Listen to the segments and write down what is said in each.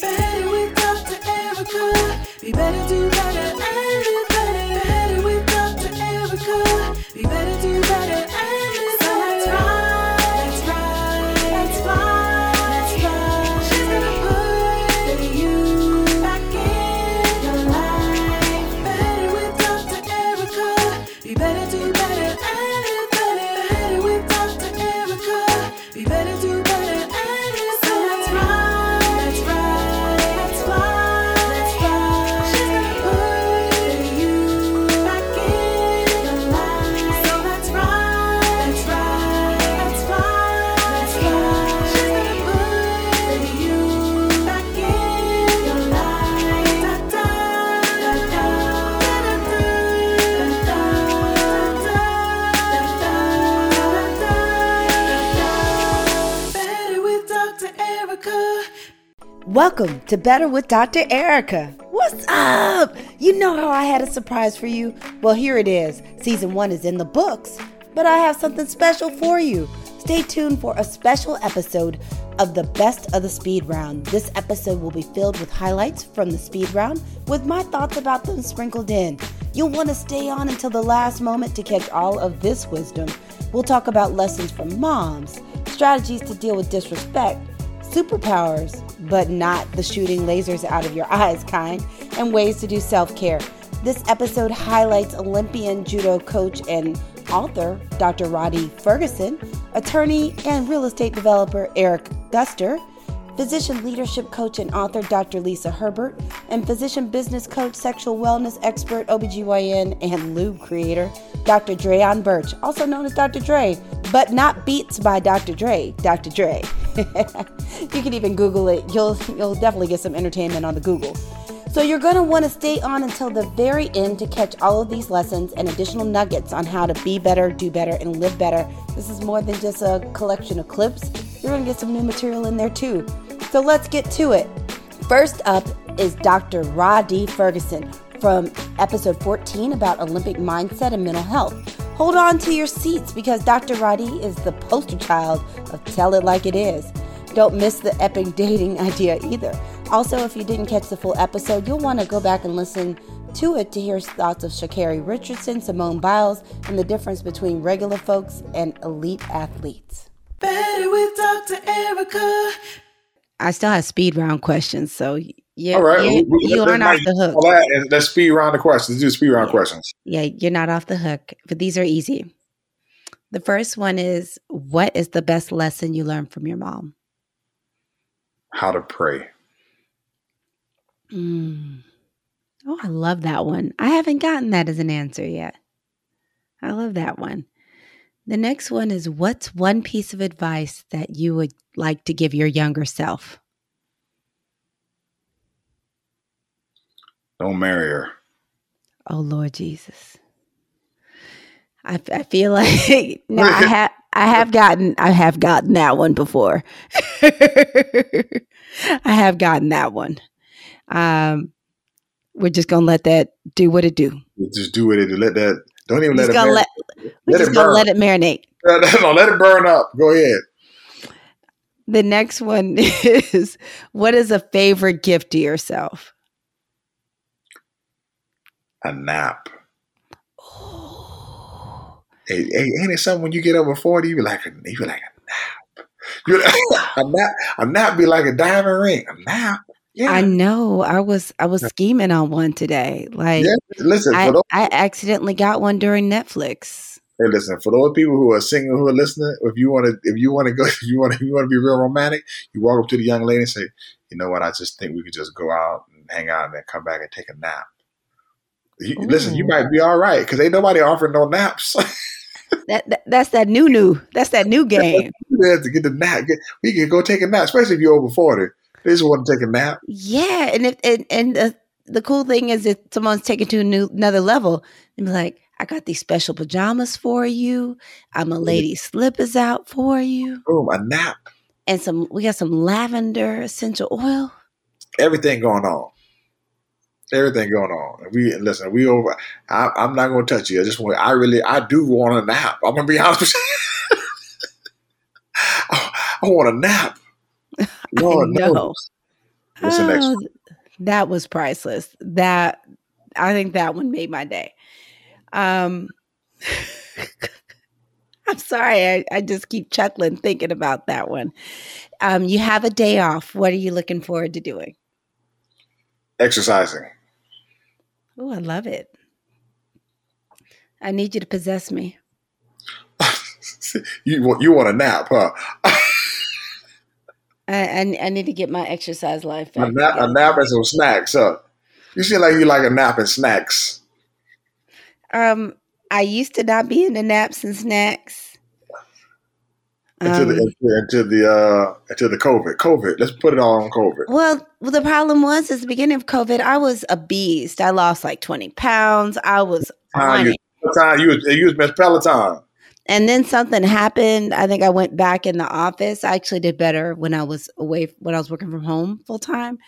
Better with Dr. Erica. Be better, do better, Welcome to Better with Dr. Erica. What's up? You know how I had a surprise for you? Well, here it is. Season one is in the books, but I have something special for you. Stay tuned for a special episode of the Best of the Speed Round. This episode will be filled with highlights from the Speed Round with my thoughts about them sprinkled in. You'll want to stay on until the last moment to catch all of this wisdom. We'll talk about lessons from moms, strategies to deal with disrespect, superpowers, but not the shooting lasers out of your eyes kind, and ways to do self care. This episode highlights Olympian judo coach and author Dr. Rhadi Ferguson, attorney and real estate developer Eric Guster, physician leadership coach and author Dr. Lisa Herbert, and physician business coach, sexual wellness expert, OBGYN, and lube creator Dr. Draion Burch, also known as Dr. Drai, but not Beats by Dr. Dre, Dr. Dre. you can even Google it. You'll you'll definitely get some entertainment on the Google. So you're going to want to stay on until the very end to catch all of these lessons and additional nuggets on how to be better, do better, and live better. This is more than just a collection of clips. You're going to get some new material in there too. So let's get to it. First up is Dr. Rhadi Ferguson from episode 14 about Olympic mindset and mental health. Hold on to your seats because Dr. Rhadi is the poster child of Tell It Like It Is. Don't miss the epic dating idea either. Also, if you didn't catch the full episode, you'll want to go back and listen to it to hear thoughts of Sha'Carri Richardson, Simone Biles, and the difference between regular folks and elite athletes. Better with Dr. Erica. I still have speed round questions, so yeah, All right, you, we- you let's aren't off the hook. all that, Let's speed round the questions. Do speed round Yeah. questions. Yeah, you're not off the hook, but these are easy. The first one is What is the best lesson you learned from your mom? How to pray. Mm. Oh, I love that one. I haven't gotten that as an answer yet. I love that one. The next one is What's one piece of advice that you would like to give your younger self? Don't marry her. Oh, Lord Jesus. I feel like no, I have I have gotten I have gotten that one before. I have gotten that one. Um, we're just gonna let that do what it do. Just do what it. do. Let that. Don't even let it. let let just it let it marinate. no, let it burn up. Go ahead. The next one is what is a favorite gift to yourself? A nap. Oh, Hey, hey, ain't it something when you get over forty? You be like you be like a nap. You a nap. A nap be like a diamond ring. A nap. Yeah. I know. I was I was scheming on one today. Like yeah. Listen I, those. I accidentally got one during Netflix. Hey, listen for those people who are single who are listening. If you want to, if you want to go, if you want to, you want to be real romantic. You walk up to the young lady and say, "You know what? I just think we could just go out and hang out and then come back and take a nap." You, listen, you might be all right because ain't nobody offering no naps. That, that that's that new new. That's that new game. you have to get the nap. Get, we can go take a nap, especially if you're over forty. They just want to take a nap. yeah, and if and, and the, the cool thing is if someone's taken to a new another level, they be like, I got these special pajamas for you. I'm a lady slippers out for you. Boom, a nap. And some we got some lavender essential oil. Everything going on. Everything going on. And we listen. We over. I, I'm not going to touch you. I just want. I really. I do want a nap. I'm going to be honest with you. I, I want a nap. Lord know. knows. What's the next Oh, one? that was priceless. That I think that one made my day. Um I'm sorry, I, I just keep chuckling thinking about that one. Um, you have a day off. What are you looking forward to doing? Exercising. Oh, I love it. I need you to possess me. you want you want a nap, huh? I, I, I need to get my exercise life A back. nap, a nap and some snacks, huh? You seem like you like a nap and snacks. Um, I used to not be into naps and snacks. Until Um, the until the uh until the COVID. COVID. Let's put it all on COVID. Well, well, the problem was at the beginning of COVID, I was a beast. I lost like 20 pounds. I was Time on you, time you was you was Miss Peloton. And then something happened. I think I went back in the office. I actually did better when I was away, when I was working from home full time.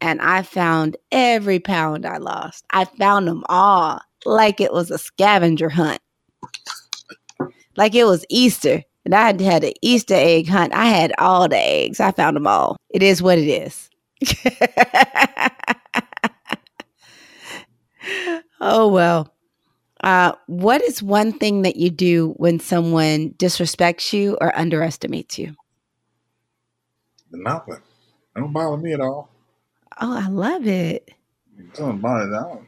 And I found every pound I lost. I found them all like it was a scavenger hunt, like it was Easter. And I had an Easter egg hunt. I had all the eggs. I found them all. It is what it is. oh, well. Uh, what is one thing that you do when someone disrespects you or underestimates you? Nothing. It Don't bother me at all. Oh, I love it. It Don't bother me. I don't-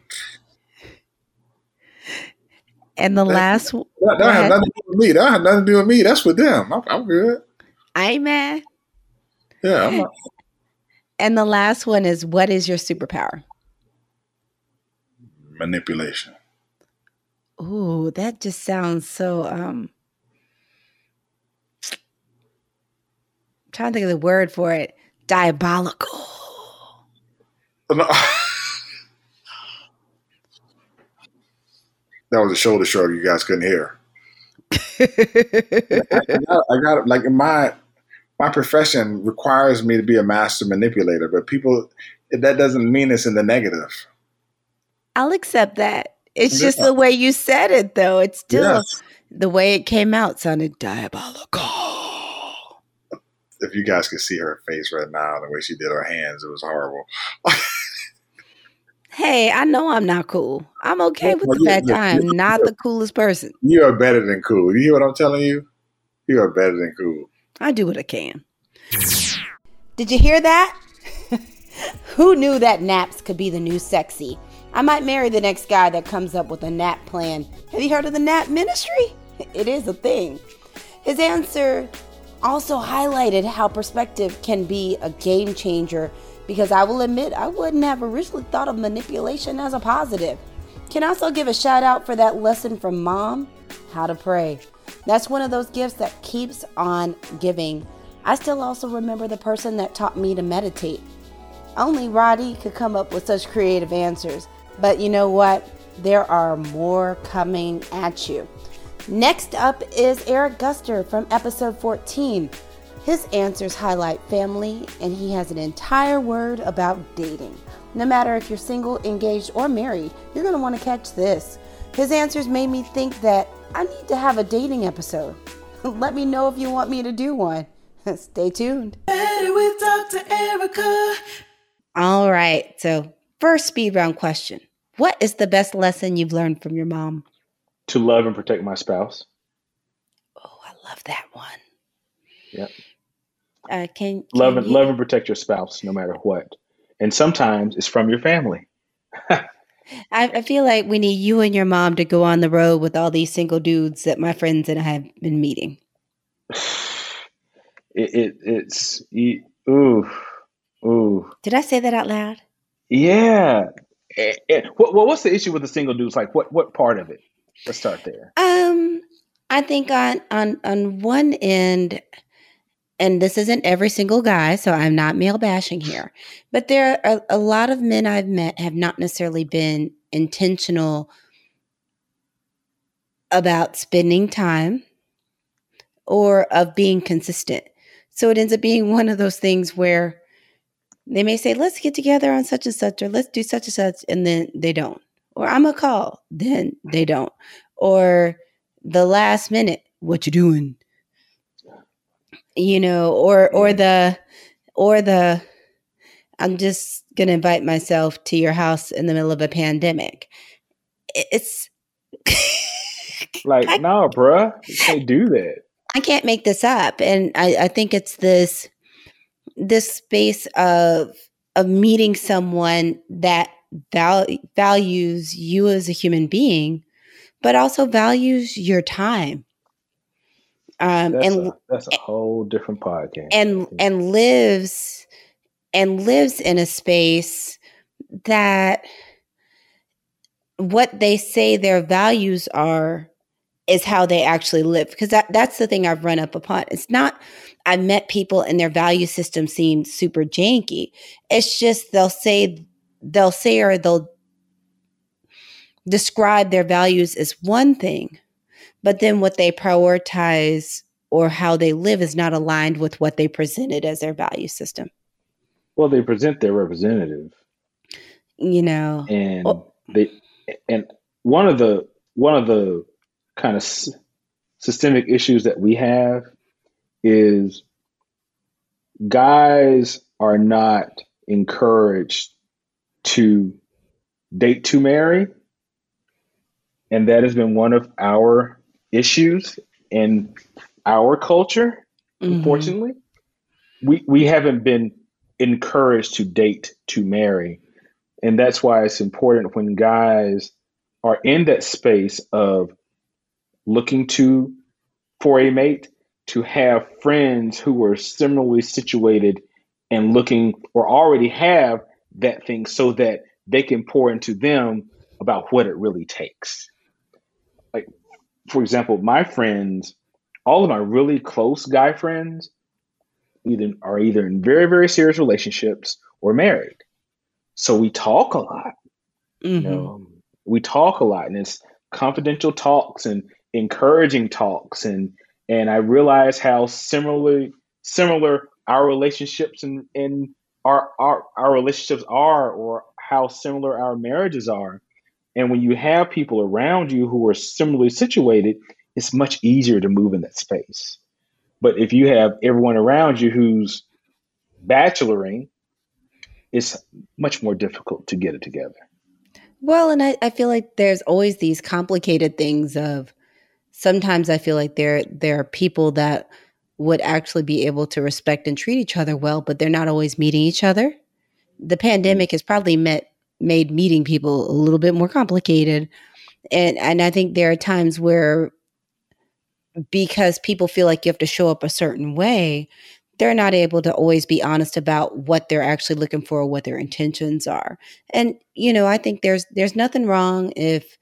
And the you. last, That, that has nothing to do with me. That has nothing to do with me. That's with them. I'm, I'm good. amen. Yeah, I'm not. And the last one is, what is your superpower? Manipulation. Ooh, that just sounds so. Um, I'm trying to think of the word for it. Diabolical. No. that was a shoulder shrug you guys couldn't hear. I got, I got like in my my profession requires me to be a master manipulator, but people that doesn't mean it's in the negative. I'll accept that. It's just the way you said it, though. It's still Yes. the way it came out sounded diabolical. If you guys could see her face right now, the way she did her hands, it was horrible. Hey, I know I'm not cool. I'm okay with Well, the fact I am not the coolest person. You are better than cool. You hear what I'm telling you? You are better than cool. I do what I can. Did you hear that? Who knew that naps could be the new sexy? I might marry the next guy that comes up with a nap plan. Have you heard of the nap ministry? It is a thing. His answer also highlighted how perspective can be a game changer because I will admit I wouldn't have originally thought of manipulation as a positive. Can also give a shout out for that lesson from mom how to pray. That's one of those gifts that keeps on giving. I still also remember the person that taught me to meditate. Only Rhadi could come up with such creative answers. But you know what? There are more coming at you. Next up is Eric Guster from episode 14. His answers highlight family, and he has an entire word about dating. No matter if you're single, engaged, or married, you're going to want to catch this. His answers made me think that I need to have a dating episode. Let me know if you want me to do one. Stay tuned. Better with Dr. Erica. All right. So, first speed round question What is the best lesson you've learned from your mom? to love and protect my spouse. Oh, I love that one. Yep. Uh, can, Love and you- love and protect your spouse no matter what. And sometimes it's from your family. I, I feel like we need you and your mom to go on the road with all these single dudes that my friends and I have been meeting. It, it it's you, ooh ooh Did I say that out loud? yeah. What what's the issue with the single dudes? Like what what part of it? Let's start there. Um, I think on on on one end, and this isn't every single guy, so I'm not male bashing here, but there are a lot of men I've met have not necessarily been intentional about spending time or of being consistent. So it ends up being one of those things where they may say, let's get together on such and such, or let's do such and such, and then they don't. Or I'm a call, then they don't. Or the last minute, what you doing? You know, or or the or the I'm just going to invite myself to your house in the middle of a pandemic. It's Like, I- no, bruh, you can't do that. I can't make this up. And I, I think it's this this space of of meeting someone that val- values you as a human being, but also values your time. Um, That's, and a, that's a whole different podcast. and and lives and lives in a space that what they say their values are is how they actually live because that, that's the thing i've run up upon it's not i met people and their value system seemed super janky it's just they'll say they'll say or they'll describe their values as one thing but then what they prioritize or how they live is not aligned with what they presented as their value system well, they present their representative, you know and Oh. they and one of the one of the kind of s- systemic issues that we have is guys are not encouraged to date to marry. And that has been one of our issues in our culture Mhm. unfortunately. We we haven't been encouraged to date to marry. And that's why it's important when guys are in that space of looking to for a mate to have friends who are similarly situated and looking or already have that thing so that they can pour into them about what it really takes. Like for example my friends all of my really close guy friends either are either in very very serious relationships or married. So we talk a lot. You Mhm. know we talk a lot and it's confidential talks and encouraging talks and and i realize how similarly similar our relationships and and our our our relationships are or how similar our marriages are. And when you have people around you who are similarly situated it's much easier to move in that space. But if you have everyone around you who's bacheloring it's much more difficult to get it together. Well, and I, I feel like there's always these complicated things of sometimes I feel like there there are people that would actually be able to respect and treat each other well, but they're not always meeting each other. The mm-hmm. pandemic has probably met made meeting people a little bit more complicated. And and I think there are times where because people feel like you have to show up a certain way, they're not able to always be honest about what they're actually looking for or what their intentions are. And you know, I think there's there's nothing wrong if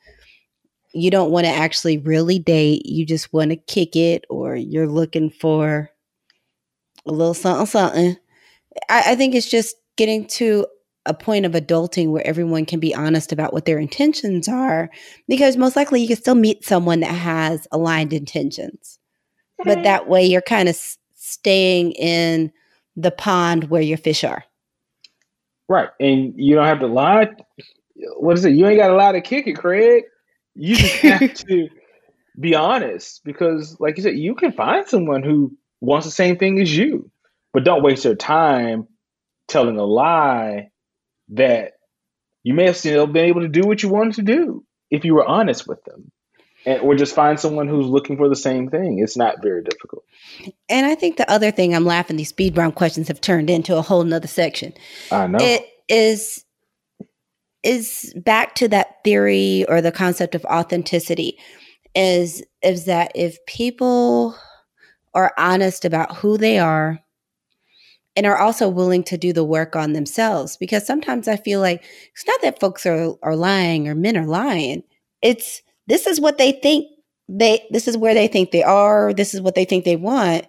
you don't want to actually really date, you just want to kick it or you're looking for a little something something. I, I think it's just getting to a point of adulting where everyone can be honest about what their intentions are because most likely you can still meet someone that has aligned intentions but mm-hmm. that way you're kind of s- staying in the pond where your fish are Right. And you don't have to lie. What is it? You ain't got a lot to kick it, Craig. You just have to be honest because, like you said, you can find someone who wants the same thing as you, but don't waste your time telling a lie that you may have still been able to do what you wanted to do if you were honest with them. And, or just find someone who's looking for the same thing. It's not very difficult. and i think the other thing i'm laughing these speed round questions have turned into a whole nother section I know. it is is back to that theory or the concept of authenticity is is that if people are honest about who they are and are also willing to do the work on themselves because sometimes i feel like it's not that folks are are lying or men are lying. It's this is what they think they this is where they think they are this is what they think they want.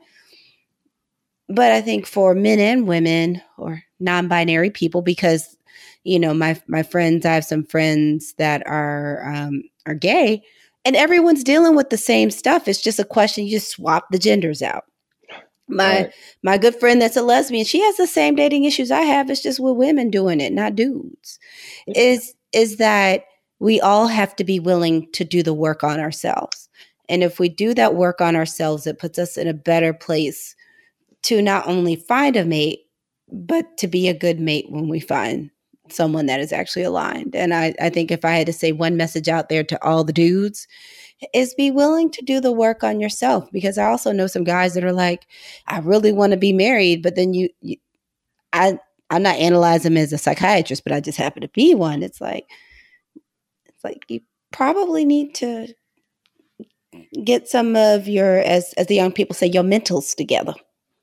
But i think for men and women or non-binary people because you know my my friends i have some friends that are um are gay and everyone's dealing with the same stuff. It's just a question you just swap the genders out. My Right. my good friend that's a lesbian she has the same dating issues i have. It's just with women doing it not dudes. Is is that we all have to be willing to do the work on ourselves. And if we do that work on ourselves it puts us in a better place to not only find a mate but to be a good mate when we find someone that is actually aligned. And I, I think if I had to say one message out there to all the dudes, is be willing to do the work on yourself because I also know some guys that are like, I really want to be married, but then you, you I I'm not analyzing them as a psychiatrist, but I just happen to be one. It's like it's like you probably need to get some of your as as the young people say your mentals together.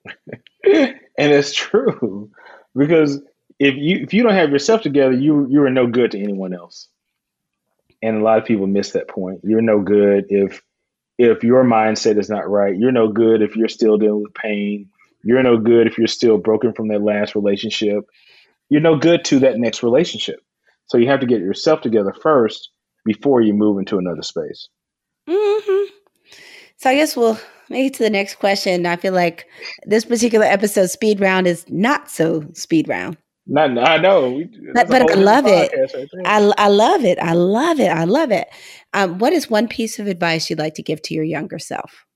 and it's true because if you if you don't have yourself together, you you are no good to anyone else. And a lot of people miss that point. You're no good if if your mindset is not right. You're no good if you're still dealing with pain. You're no good if you're still broken from that last relationship. You're no good to that next relationship. So you have to get yourself together first before you move into another space. hmm So I guess we'll make it to the next question. I feel like this particular episode, speed round, is not so speed round. Not, I know, we, But, but I love it. right. I, I love it. I love it. I love it. Um, what is one piece of advice you'd like to give to your younger self?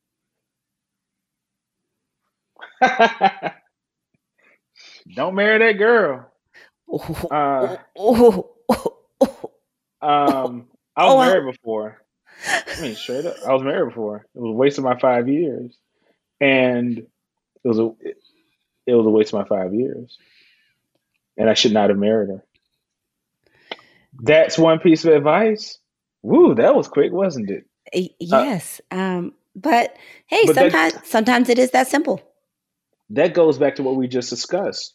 Don't marry that girl. Oh, Uh, oh, oh, oh, um, I Oh, was I- married before. I mean, straight up, I was married before. It was a waste of my five years, and it was a it was a waste of my five years, and I should not have married her. That's one piece of advice. Woo, that was quick, wasn't it? Y- Yes. um, but hey, but that- sometimes sometimes it is that simple. that goes back to what we just discussed.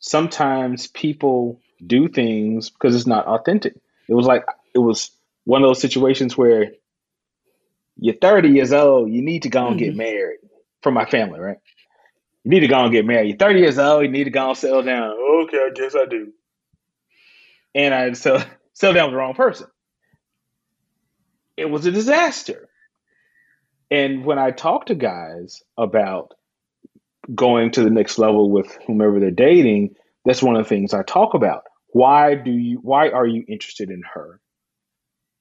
Sometimes people do things because it's not authentic. It was like it was one of those situations where you're 30 years old, you need to go and get Mhm. married. For my family, right? You need to go and get married. You're 30 years old, you need to go and settle down. Okay, I guess I do. And I settle, settle down with the wrong person. It was a disaster. And when I talk to guys about going to the next level with whomever they're dating, that's one of the things I talk about. Why do you why are you interested in her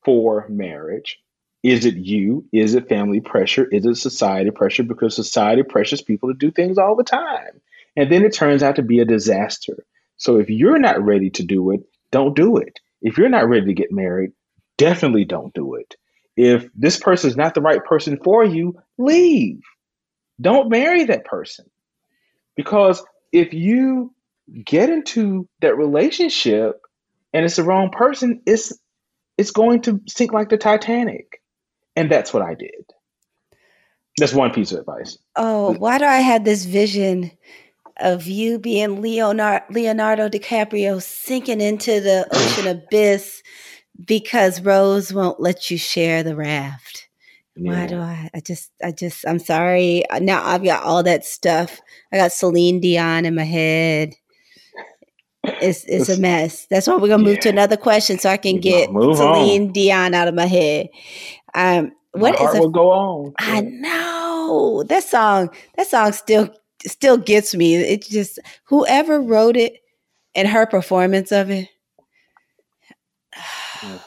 for marriage? Is it you? Is it family pressure? Is it society pressure? Because society pressures people to do things all the time. And then it turns out to be a disaster. So if you're not ready to do it, don't do it. If you're not ready to get married, definitely don't do it. If this person is not the right person for you, leave. Don't marry that person. Because if you get into that relationship and it's the wrong person, it's it's going to sink like the Titanic. And that's what I did. That's one piece of advice. Oh, why do I have this vision of you being Leonardo, Leonardo DiCaprio sinking into the ocean abyss because Rose won't let you share the raft? Why do I? I just, I just, I'm sorry. Now I've got all that stuff. I got Celine Dion in my head. It's it's a mess. That's why we're gonna move to another question so I can get move on. Celine Dion out of my head. Um, what My is heart a will go on. I know that song. That song still still gets me. It just whoever wrote it and her performance of it. Yeah.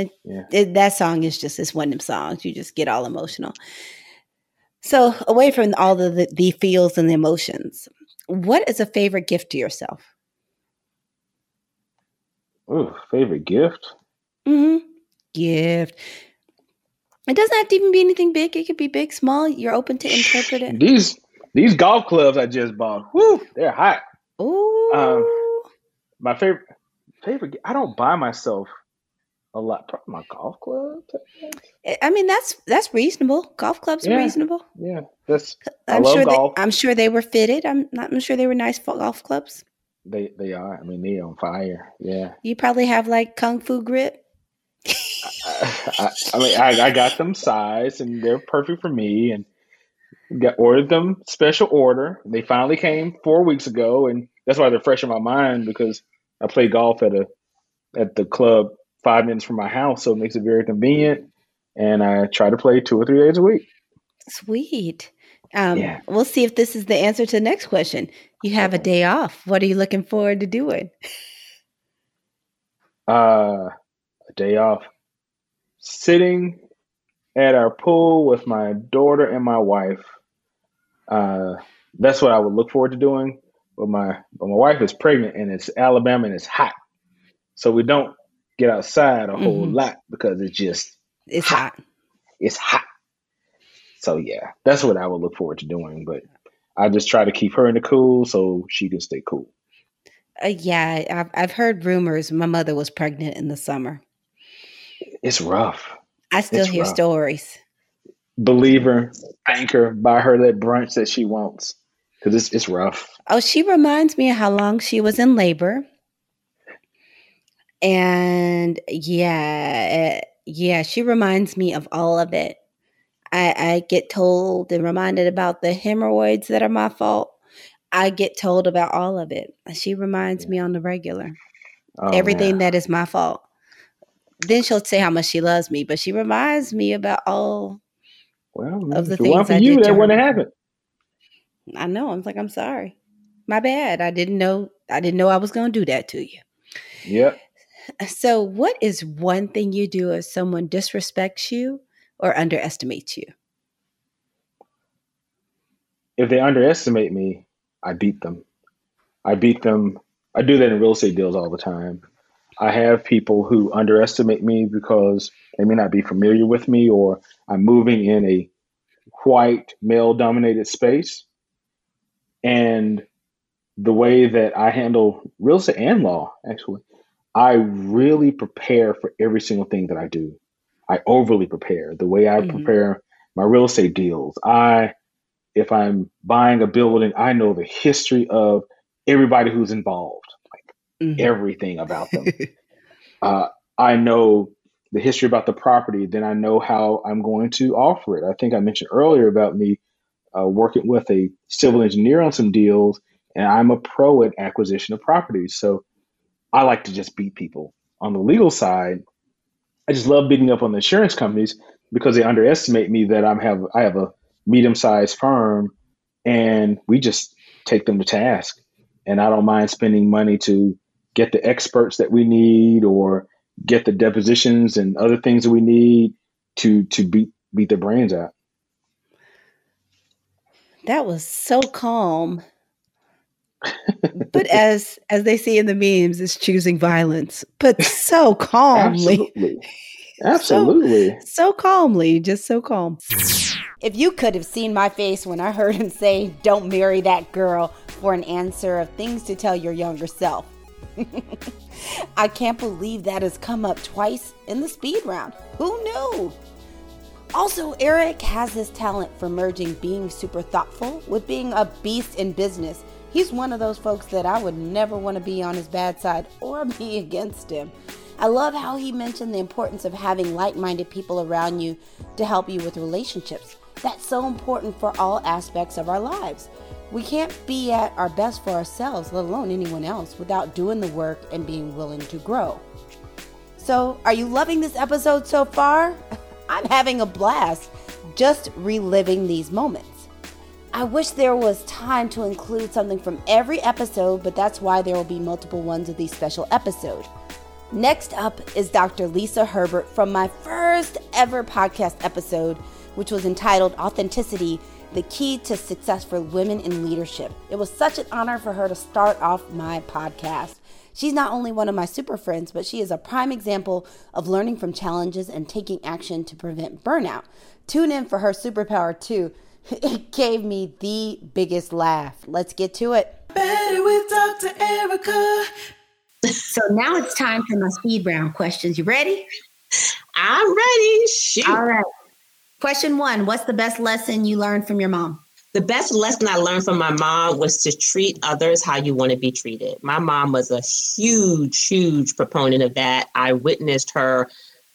it- Yeah. it- that song is just it's one of them songs you just get all emotional. So away from all the, the the feels and the emotions, what is a favorite gift to yourself? Ooh, favorite gift? hmm Gift. It doesn't have to even be anything big. It could be big, small. You're open to interpret it. These these golf clubs I just bought. Whoo, they're hot. Ooh. Um, My favorite favorite I don't buy myself a lot. Probably my golf club. I- mean, that's that's reasonable. Golf clubs are reasonable. Yeah, that's I I'm love sure golf. they. I'm sure they were fitted. I'm not. I'm sure they were nice golf clubs. they they are. I mean, they're on fire. Yeah. You probably have like kung fu grip. I, I mean, I, I got them sized and they're perfect for me, and got ordered them special order. They finally came four weeks ago, and that's why they're fresh in my mind because I play golf at a at the club five minutes from my house, so it makes it very convenient. And I try to play two or three days a week. Sweet. Um, Yeah. We'll see if this is the answer to the next question. You have a day off. What are you looking forward to doing? Uh, day off, sitting at our pool with my daughter and my wife. Uh, that's what I would look forward to doing. but my but my wife is pregnant and it's Alabama and it's hot, so we don't get outside a whole Mhm. lot because it's just It's hot. it's hot. So yeah, that's what I would look forward to doing. But I just try to keep her in the cool so she can stay cool. Uh, yeah, I've, I've heard rumors my mother was pregnant in the summer. It's rough. I still It's hear rough. stories. Believe her, thank her, buy her that brunch that she wants because it's it's rough. Oh, she reminds me of how long she was in labor. And yeah, uh, yeah, she reminds me of all of it. I, I get told and reminded about the hemorrhoids that are my fault. I get told about all of it. She reminds me on the regular. Oh, Everything man. that is my fault. Then she'll say how much she loves me, but she reminds me about all. Well, of the if it weren't things for I you, did that wouldn't have happened. I know. I'm like, I'm sorry. My bad. I didn't know. I didn't know I was going to do that to you. Yep. So, what is one thing you do if someone disrespects you or underestimates you? If they underestimate me, I beat them. I beat them. I do that in real estate deals all the time. I have people who underestimate me because they may not be familiar with me or I'm moving in a white male dominated space. And the way that I handle real estate and law, actually, I really prepare for every single thing that I do. I overly prepare. The way I Mhm. prepare my real estate deals, I if I'm buying a building, I know the history of everybody who's involved, Mhm. everything about them. uh, I know the history about the property, then I know how I'm going to offer it. I think I mentioned earlier about me uh, working with a civil engineer on some deals, and I'm a pro at acquisition of properties. So I like to just beat people. On the legal side, I just love beating up on the insurance companies because they underestimate me that I'm have I have a medium sized firm, and we just take them to task. And I don't mind spending money to get the experts that we need or get the depositions and other things that we need to to beat beat their brains out. That was so calm. but as as they see in the memes, it's choosing violence, but so calmly. Absolutely. Absolutely. So calmly, just so calm. If you could have seen my face when I heard him say, Don't marry that girl, for an answer of things to tell your younger self. I can't believe that has come up twice in the speed round. Who knew? Also, Eric has this talent for merging being super thoughtful with being a beast in business. He's one of those folks that I would never want to be on his bad side or be against him. I love how he mentioned the importance of having like minded people around you to help you with relationships. That's so important for all aspects of our lives. We can't be at our best for ourselves, let alone anyone else, without doing the work and being willing to grow. So, are you loving this episode so far? I'm having a blast just reliving these moments. I wish there was time to include something from every episode, but that's why there will be multiple ones of these special episodes. Next up is Dr. Lisa Herbert from my first ever podcast episode, which was entitled Authenticity The Key to Success for Women in Leadership. It was such an honor for her to start off my podcast. She's not only one of my super friends, but she is a prime example of learning from challenges and taking action to prevent burnout. Tune in for her superpower too. It gave me the biggest laugh. Let's get to it. Better with Dr. Erica. So now it's time for my speed round questions. You ready? I'm ready. Shoot. All right. Question one What's the best lesson you learned from your mom? The best lesson I learned from my mom was to treat others how you want to be treated. My mom was a huge, huge proponent of that. I witnessed her.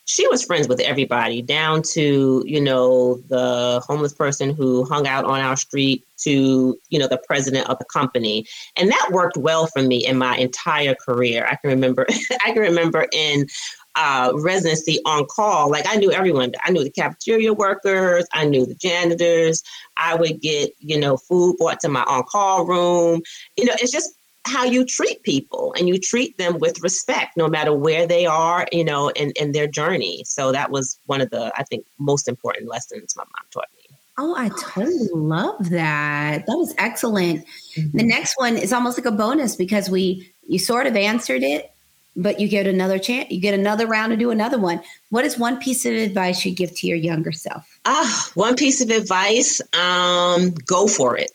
She was friends with everybody, down to, you know, the homeless person who hung out on our street to, you know, the president of the company. And that worked well for me in my entire career. I can remember I can remember in uh, residency on call. Like I knew everyone. I knew the cafeteria workers. I knew the janitors. I would get, you know, food brought to my on call room. You know, it's just how you treat people and you treat them with respect, no matter where they are, you know, in, in their journey. So that was one of the, I think, most important lessons my mom taught me. Oh, I totally love that. That was excellent. Mm-hmm. The next one is almost like a bonus because we you sort of answered it, but you get another chance. You get another round to do another one. What is one piece of advice you give to your younger self? Ah, one piece of advice: um, go for it.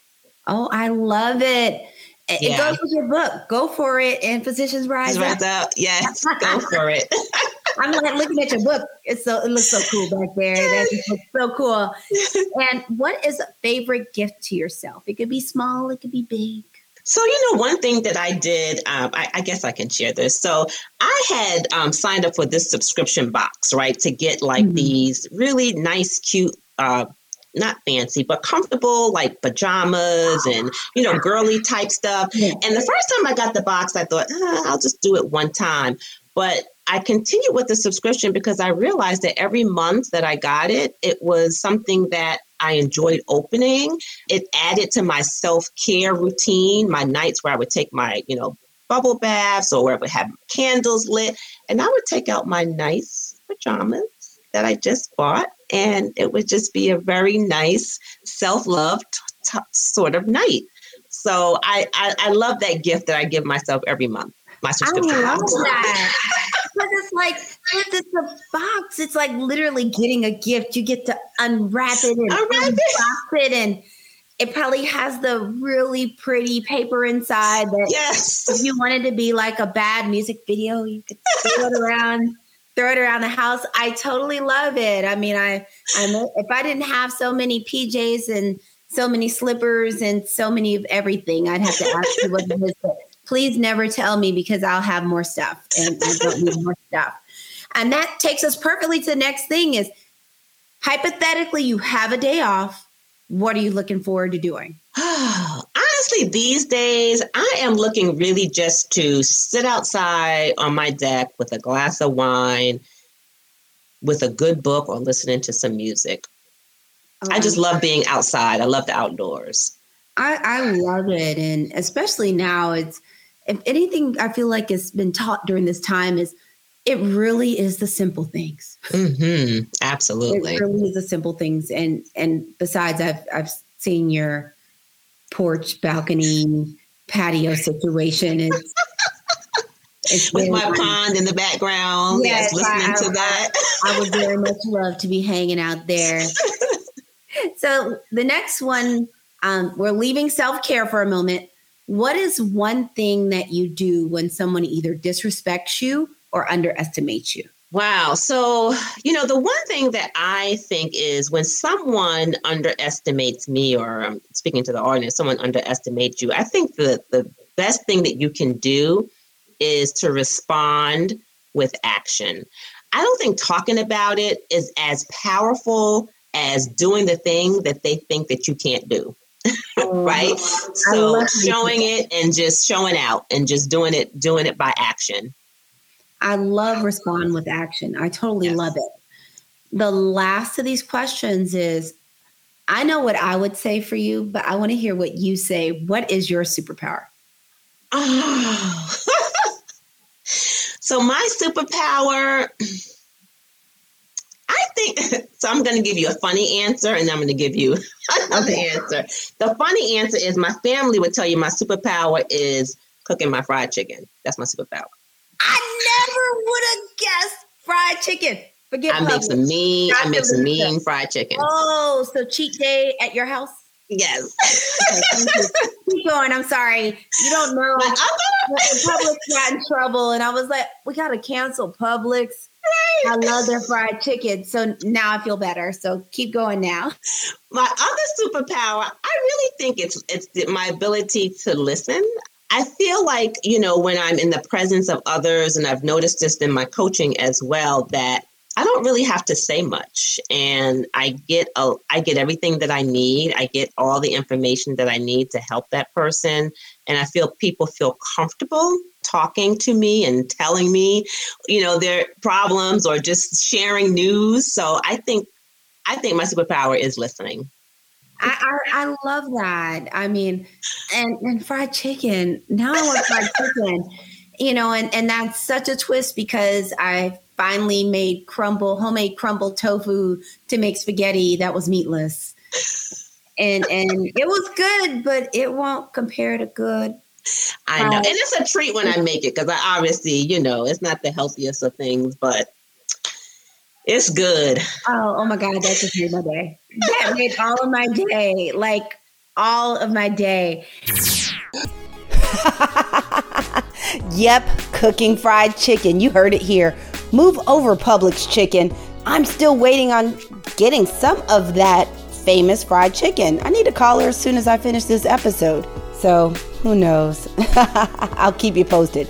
Oh, I love it. It- Yeah. goes with your book. Go for it and physicians rise up. up. Yes, go for it. I'm like looking at your book. It's so it looks so cool back there. That looks so cool. And what is a favorite gift to yourself? It could be small, it could be big. So, you know, one thing that I did, um, I, I guess I can share this. So, I had um, signed up for this subscription box, right, to get like Mhm. these really nice, cute, uh, not fancy, but comfortable, like pajamas and, you know, girly type stuff. Yeah. And the first time I got the box, I thought, "Ah, I'll just do it one time. But I continued with the subscription because I realized that every month that I got it, it was something that I enjoyed opening. It added to my self care routine, my nights where I would take my, you know, bubble baths or where I would have candles lit. And I would take out my nice pajamas that I just bought. And it would just be a very nice self love t- t- sort of night. So I, I, I love that gift that I give myself every month. My I subscription. love box. that. Because it's like it's a box, it's like literally getting a gift. You get to unwrap it and Unwrap it. unbox it, and it probably has the really pretty paper inside that Yes. if you wanted to be like a bad music video, you could throw it around, throw it around the house. I totally love it. I mean, I, I'm if I didn't have so many PJs and so many slippers and so many of everything, I'd have to ask you what it is. Please never tell me because I'll have more stuff and I don't need more stuff. And that takes us perfectly to the next thing is hypothetically you have a day off. What are you looking forward to doing? Honestly, these days, I am looking really just to sit outside on my deck with a glass of wine, with a good book, or listening to some music. Oh, I just love being outside. I love the outdoors. I, I love it. And especially now, it's, if anything, I feel like it's been taught during this time is it really is the simple things. hmm It Absolutely. really is the simple things. And, and besides, I've, I've seen your porch, balcony, patio situation. It's, it's With my fun. pond in the background. Yes, Yes, listening I- to I- that. I would very much love to be hanging out there. So the next one, um, we're leaving self care for a moment. What is one thing that you do when someone either disrespects you or underestimates you? Wow. So, you know, the one thing that I think is when someone underestimates me, or I'm speaking to the audience, someone underestimates you, I think the, the best thing that you can do is to respond with action. I don't think talking about it is as powerful as doing the thing that they think that you can't do. right? Oh, so showing it and just showing out and just doing it, doing it by action. I love respond with action. I totally Yes. love it. The last of these questions is I know what I would say for you, but I want to hear what you say. What is your superpower? Oh. so my superpower, think. So I'm going to give you a funny answer, and I'm going to give you another answer. The funny answer is my family would tell you my superpower is cooking my fried chicken. That's my superpower. I never would have guessed fried chicken. Forget I make some mean. I make some mean fried chicken. Oh, so cheat day at your house? Yes. Okay. Keep going. I'm sorry. You don't know. Other Publix got in trouble, and I was like, we got to cancel Publix. I love their fried chicken. So now I feel better. So keep going now. my other superpower i really think it's it's my ability to listen i feel like you know when i'm in the presence of others and i've noticed this in my coaching as well that i don't really have to say much and i get a, i get everything that i need i get all the information that i need to help that person and i feel people feel comfortable talking to me and telling me you know their problems or just sharing news so i think I think my superpower is listening. I, I, I love that. I mean, and, and fried chicken. Now I want fried chicken. You know, and, and that's such a twist because I finally made crumble, homemade crumble tofu to make spaghetti that was meatless. and and it was good, but it won't compare to good. I know. And it's a treat when I make it because I obviously, you know, it's not the healthiest of things, but it's good. Oh, oh my God, that just made my day. That made all of my day. Like all of my day. Yep, cooking fried chicken. You heard it here. Move over, Publix chicken. I'm still waiting on getting some of that famous fried chicken. I need to call her as soon as I finish this episode. So, who knows? I'll keep you posted.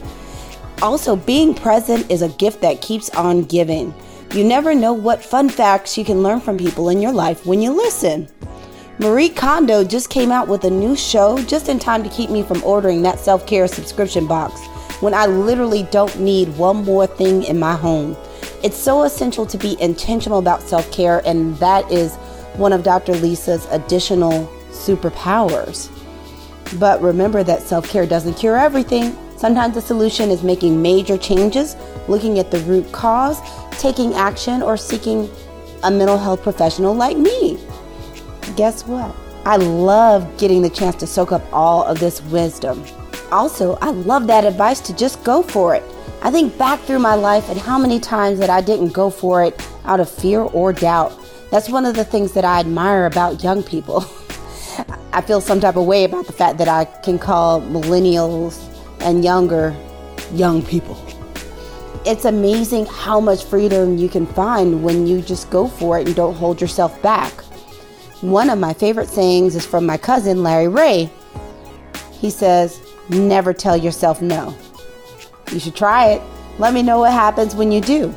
Also, being present is a gift that keeps on giving. You never know what fun facts you can learn from people in your life when you listen. Marie Kondo just came out with a new show just in time to keep me from ordering that self care subscription box when I literally don't need one more thing in my home. It's so essential to be intentional about self care, and that is one of Dr. Lisa's additional superpowers. But remember that self care doesn't cure everything. Sometimes the solution is making major changes, looking at the root cause, taking action, or seeking a mental health professional like me. Guess what? I love getting the chance to soak up all of this wisdom. Also, I love that advice to just go for it. I think back through my life and how many times that I didn't go for it out of fear or doubt. That's one of the things that I admire about young people. I feel some type of way about the fact that I can call millennials and younger young people. It's amazing how much freedom you can find when you just go for it and don't hold yourself back. One of my favorite sayings is from my cousin Larry Ray. He says, Never tell yourself no. You should try it. Let me know what happens when you do.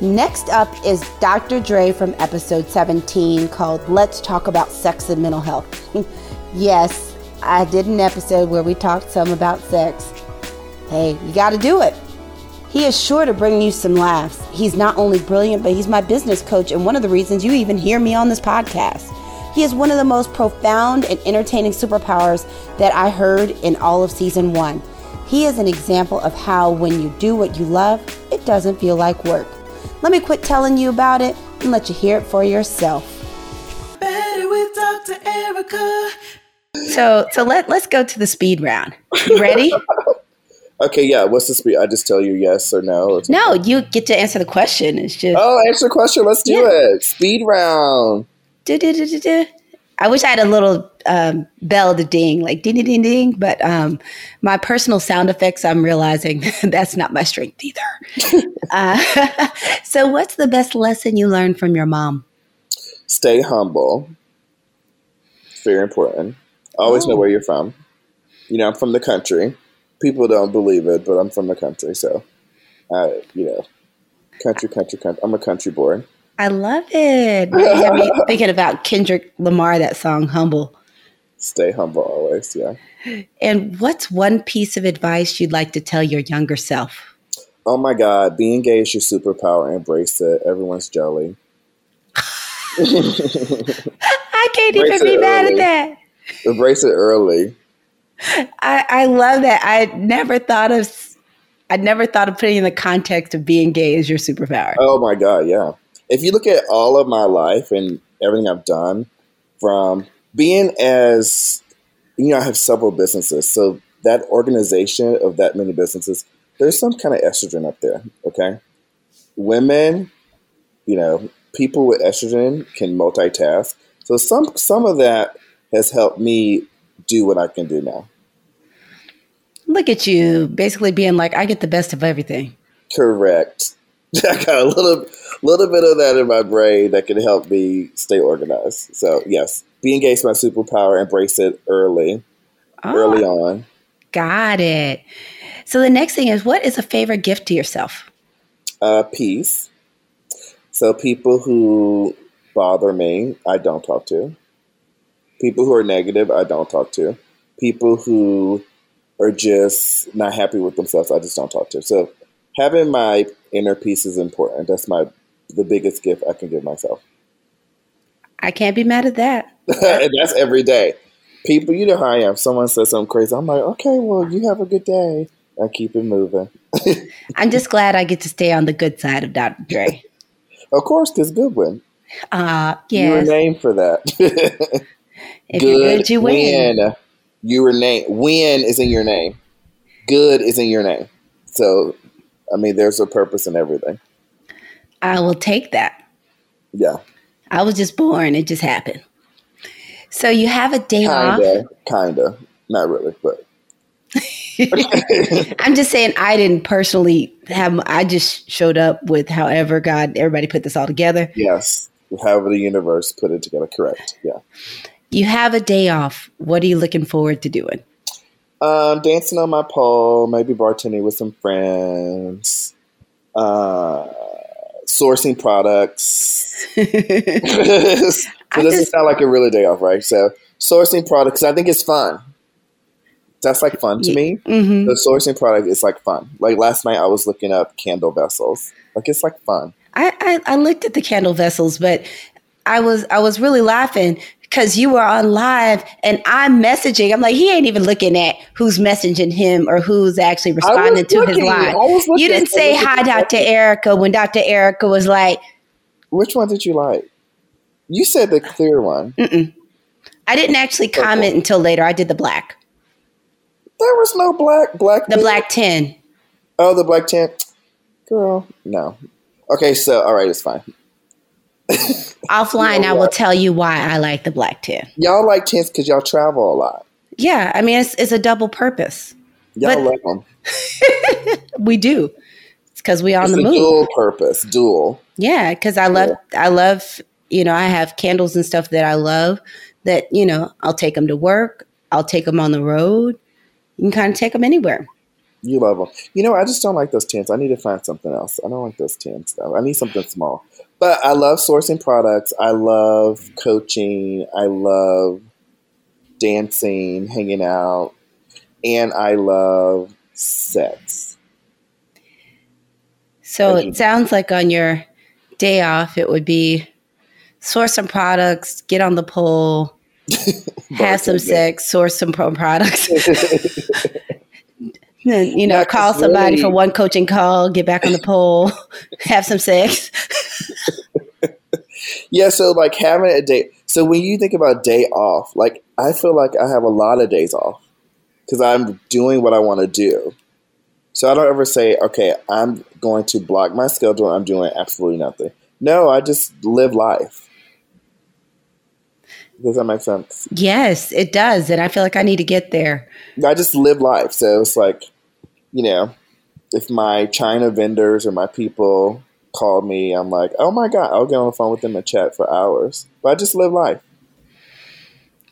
Next up is Dr. Drai from episode 17 called Let's Talk About Sex and Mental Health. yes, I did an episode where we talked some about sex. Hey, you got to do it. He is sure to bring you some laughs. He's not only brilliant, but he's my business coach and one of the reasons you even hear me on this podcast. He is one of the most profound and entertaining superpowers that I heard in all of season one. He is an example of how when you do what you love, it doesn't feel like work. Let me quit telling you about it and let you hear it for yourself. Better with Dr. Erica. So, so let let's go to the speed round. You ready? Okay, yeah. What's the speed? I just tell you yes or no. or no, you get to answer the question. It's just Oh, answer the question. Let's do Yeah. it. Speed round. Du-du-du-du-du. I wish I had a little um, bell to ding, like ding, ding, ding, ding. But um, my personal sound effects, I'm realizing that's not my strength either. uh, so, what's the best lesson you learned from your mom? Stay humble. It's very important. Always know Oh. where you're from. You know, I'm from the country. People don't believe it, but I'm from the country. So, uh, you know, country, country, country. I'm a country boy. I love it. Thinking about Kendrick Lamar, that song "Humble." Stay humble always. Yeah. And what's one piece of advice you'd like to tell your younger self? Oh my God, being gay is your superpower. Embrace it. Everyone's jelly. I can't Embrace even be mad at that. Embrace it early. I, I love that. I never thought of I never thought of putting in the context of being gay as your superpower. Oh my God, yeah. If you look at all of my life and everything I've done, from being as, you know, I have several businesses. So that organization of that many businesses, there's some kind of estrogen up there, okay? Women, you know, people with estrogen can multitask. So some some of that has helped me do what I can do now. Look at you, basically being like, I get the best of everything. Correct. I got a little little bit of that in my brain that can help me stay organized. So yes, be engaged my superpower, embrace it early, early Oh, on. got it. So the next thing is, what is a favorite gift to yourself? Uh, peace. So people who bother me, I don't talk to. People who are negative, I don't talk to. People who are just not happy with themselves, I just don't talk to. So having my inner peace is important. That's my the biggest gift I can give myself. I can't be mad at that. and that's every day. People, you know how I am. Someone says something crazy. I'm like, okay, well, you have a good day. I keep it moving. I'm just glad I get to stay on the good side of Dr. Drai. Of course, because Goodwin. Uh, You were yes. named for that. If you're good, you win. win. You were named. Win is in your name. Good is in your name. So, I mean, there's a purpose in everything. I will take that. Yeah, I was just born. It just happened. So you have a day off. kinda, kinda, not really, but I'm just saying I didn't personally have. I just showed up with however God, everybody put this all together. yes, however the universe put it together, correct. Yeah, You have a day off. What are you looking forward to doing? um, dancing on my pole, maybe bartending with some friends, uh, sourcing products. so it doesn't just- sound like a really day off, right? So sourcing products, I think it's fun. That's like fun to me. hmm The sourcing product is like fun. Like last night, I was looking up candle vessels. Like it's like fun. I, I I looked at the candle vessels, but I was I was really laughing because you were on live and I'm messaging. I'm like, he ain't even looking at who's messaging him or who's actually responding to his looking. live. Was looking. You didn't say hi. Dr. Erica, when Dr. Erica was like, Which one did you like? You said the clear one. Mm-mm. I didn't actually comment until later. I did the black, There was no black. Black. the black 10. Oh, the black tent. Girl, no. Okay, so all right, it's fine. Offline, know I will tell you why I like the black 10. Y'all like tents because y'all travel a lot. Yeah, I mean, it's, it's a double purpose. Y'all But- like them. We do. It's because we on It's the a move. dual purpose. Dual. Yeah, because I love, I love, you know, I have candles and stuff that I love that, you know, I'll take them to work. I'll take them on the road. You can kind of take them anywhere. You love them. You know, I just don't like those tents. I need to find something else. I don't like those tents though. I need something small. But I love sourcing products. I love coaching. I love dancing, hanging out, and I love sex. So it sounds like on your day off, it would be source some products, get on the pole, have some sex, source some products. You know, call somebody really- for one coaching call, get back on the pole, have some sex. Yeah, so like having a day. So when you think about day off, like I feel like I have a lot of days off because I'm doing what I want to do. So I don't ever say, okay, I'm going to block my schedule. I'm doing absolutely nothing. No, I just live life. Does that make sense? Yes, it does. And I feel like I need to get there. I just live life. So it's like, you know, if my China vendors or my people call me, I'm like, oh my God, I'll get on the phone with them and chat for hours. But I just live life.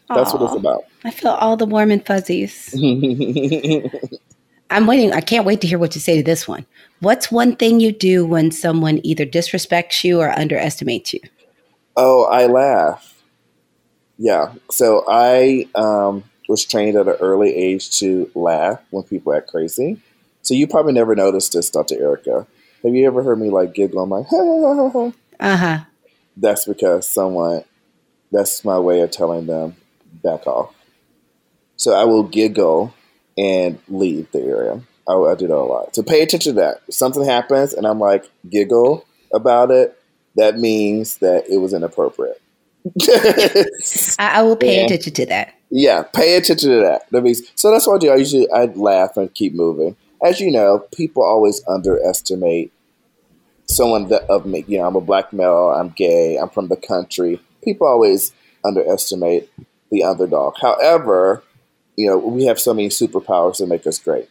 That's what it's about. I feel all the warm and fuzzies. I'm waiting. I can't wait to hear what you say to this one. What's one thing you do when someone either disrespects you or underestimates you? oh, I laugh. Yeah. So I um, was trained at an early age to laugh when people act crazy. So you probably never noticed this, Dr. Erica. Have you ever heard me like giggle? I'm like, Uh huh. that's because someone, that's my way of telling them back off. So I will giggle and leave the area. I, I do that a lot. So pay attention to that. If something happens and I'm like, giggle about it, that means that it was inappropriate. I, I will pay Yeah. attention to that. yeah, pay attention to that. That means so that's what I do. I usually I laugh and keep moving. As you know, people always underestimate someone that of me. You know, I'm a black male. I'm gay. I'm from the country. People always underestimate the underdog. However, you know, we have so many superpowers that make us great.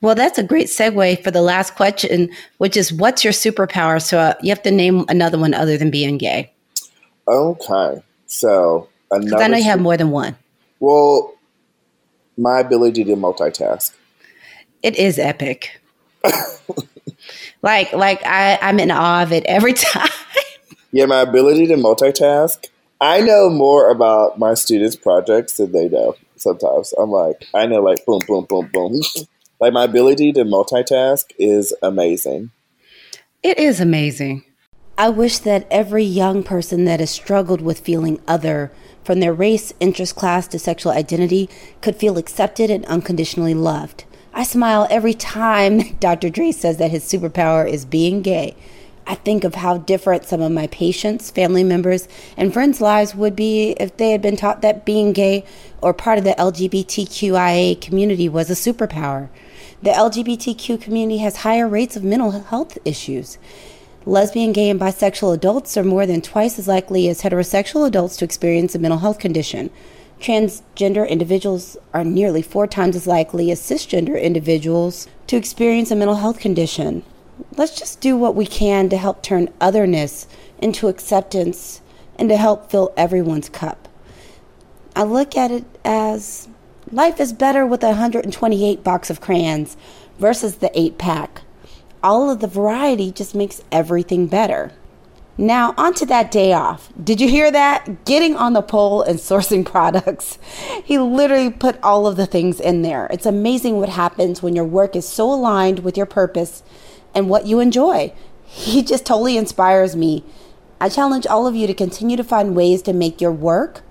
Well, that's a great segue for the last question, which is what's your superpower? So uh, you have to name another one other than being gay. Okay, so another. I know you have more than one. well, my ability to multitask. It is epic. like, like I, I'm in awe of it every time. Yeah, my ability to multitask. I know more about my students' projects than they know. Sometimes I'm like, I know like boom, boom, boom, boom. like my ability to multitask is amazing. It is amazing. I wish that every young person that has struggled with feeling other, from their race, interest, class to sexual identity, could feel accepted and unconditionally loved. I smile every time Dr. Drai says that his superpower is being gay. I think of how different some of my patients, family members, and friends' lives would be if they had been taught that being gay or part of the LGBTQIA community was a superpower. The LGBTQ community has higher rates of mental health issues. Lesbian, gay, and bisexual adults are more than twice as likely as heterosexual adults to experience a mental health condition. Transgender individuals are nearly four times as likely as cisgender individuals to experience a mental health condition. Let's just do what we can to help turn otherness into acceptance and to help fill everyone's cup. I look at it as life is better with a 128 box of crayons versus the 8 pack. All of the variety just makes everything better. Now, onto that day off. Did you hear that? Getting on the pole and sourcing products. He literally put all of the things in there. It's amazing what happens when your work is so aligned with your purpose and what you enjoy. He just totally inspires me. I challenge all of you to continue to find ways to make your work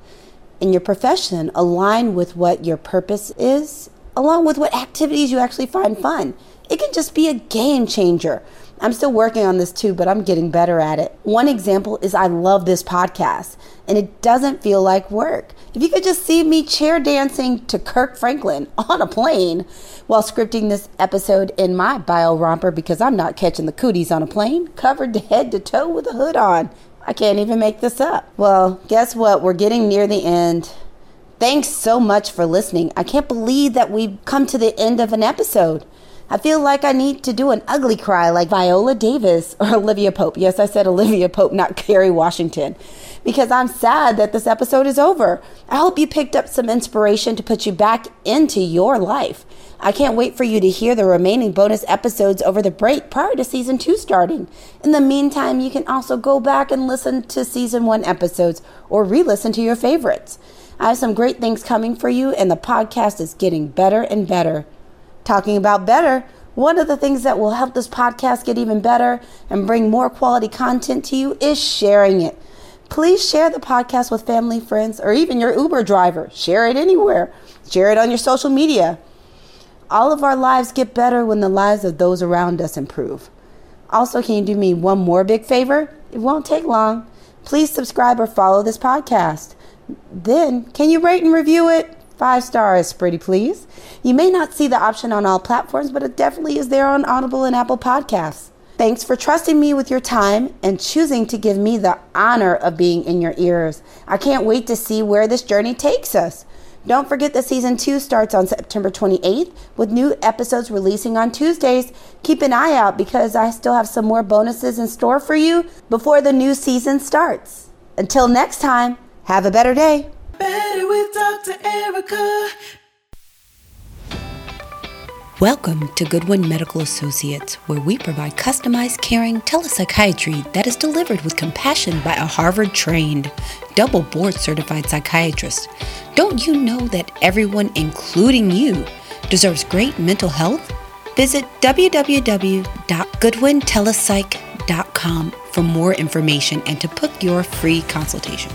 and your profession align with what your purpose is, along with what activities you actually find fun. It can just be a game changer. I'm still working on this too, but I'm getting better at it. One example is I love this podcast and it doesn't feel like work. If you could just see me chair dancing to Kirk Franklin on a plane while scripting this episode in my bio romper because I'm not catching the cooties on a plane, covered head to toe with a hood on. I can't even make this up. Well, guess what? We're getting near the end. Thanks so much for listening. I can't believe that we've come to the end of an episode. I feel like I need to do an ugly cry like Viola Davis or Olivia Pope. Yes, I said Olivia Pope, not Kerry Washington, because I'm sad that this episode is over. I hope you picked up some inspiration to put you back into your life. I can't wait for you to hear the remaining bonus episodes over the break prior to season two starting. In the meantime, you can also go back and listen to season one episodes or re listen to your favorites. I have some great things coming for you, and the podcast is getting better and better. Talking about better, one of the things that will help this podcast get even better and bring more quality content to you is sharing it. Please share the podcast with family, friends, or even your Uber driver. Share it anywhere. Share it on your social media. All of our lives get better when the lives of those around us improve. Also, can you do me one more big favor? It won't take long. Please subscribe or follow this podcast. Then, can you rate and review it? Five stars, pretty please. You may not see the option on all platforms, but it definitely is there on Audible and Apple Podcasts. Thanks for trusting me with your time and choosing to give me the honor of being in your ears. I can't wait to see where this journey takes us. Don't forget that season two starts on September 28th with new episodes releasing on Tuesdays. Keep an eye out because I still have some more bonuses in store for you before the new season starts. Until next time, have a better day. Better with Dr. Erica. Welcome to Goodwin Medical Associates, where we provide customized, caring telepsychiatry that is delivered with compassion by a Harvard trained, double board certified psychiatrist. Don't you know that everyone, including you, deserves great mental health? Visit www.goodwintelepsych.com for more information and to book your free consultation.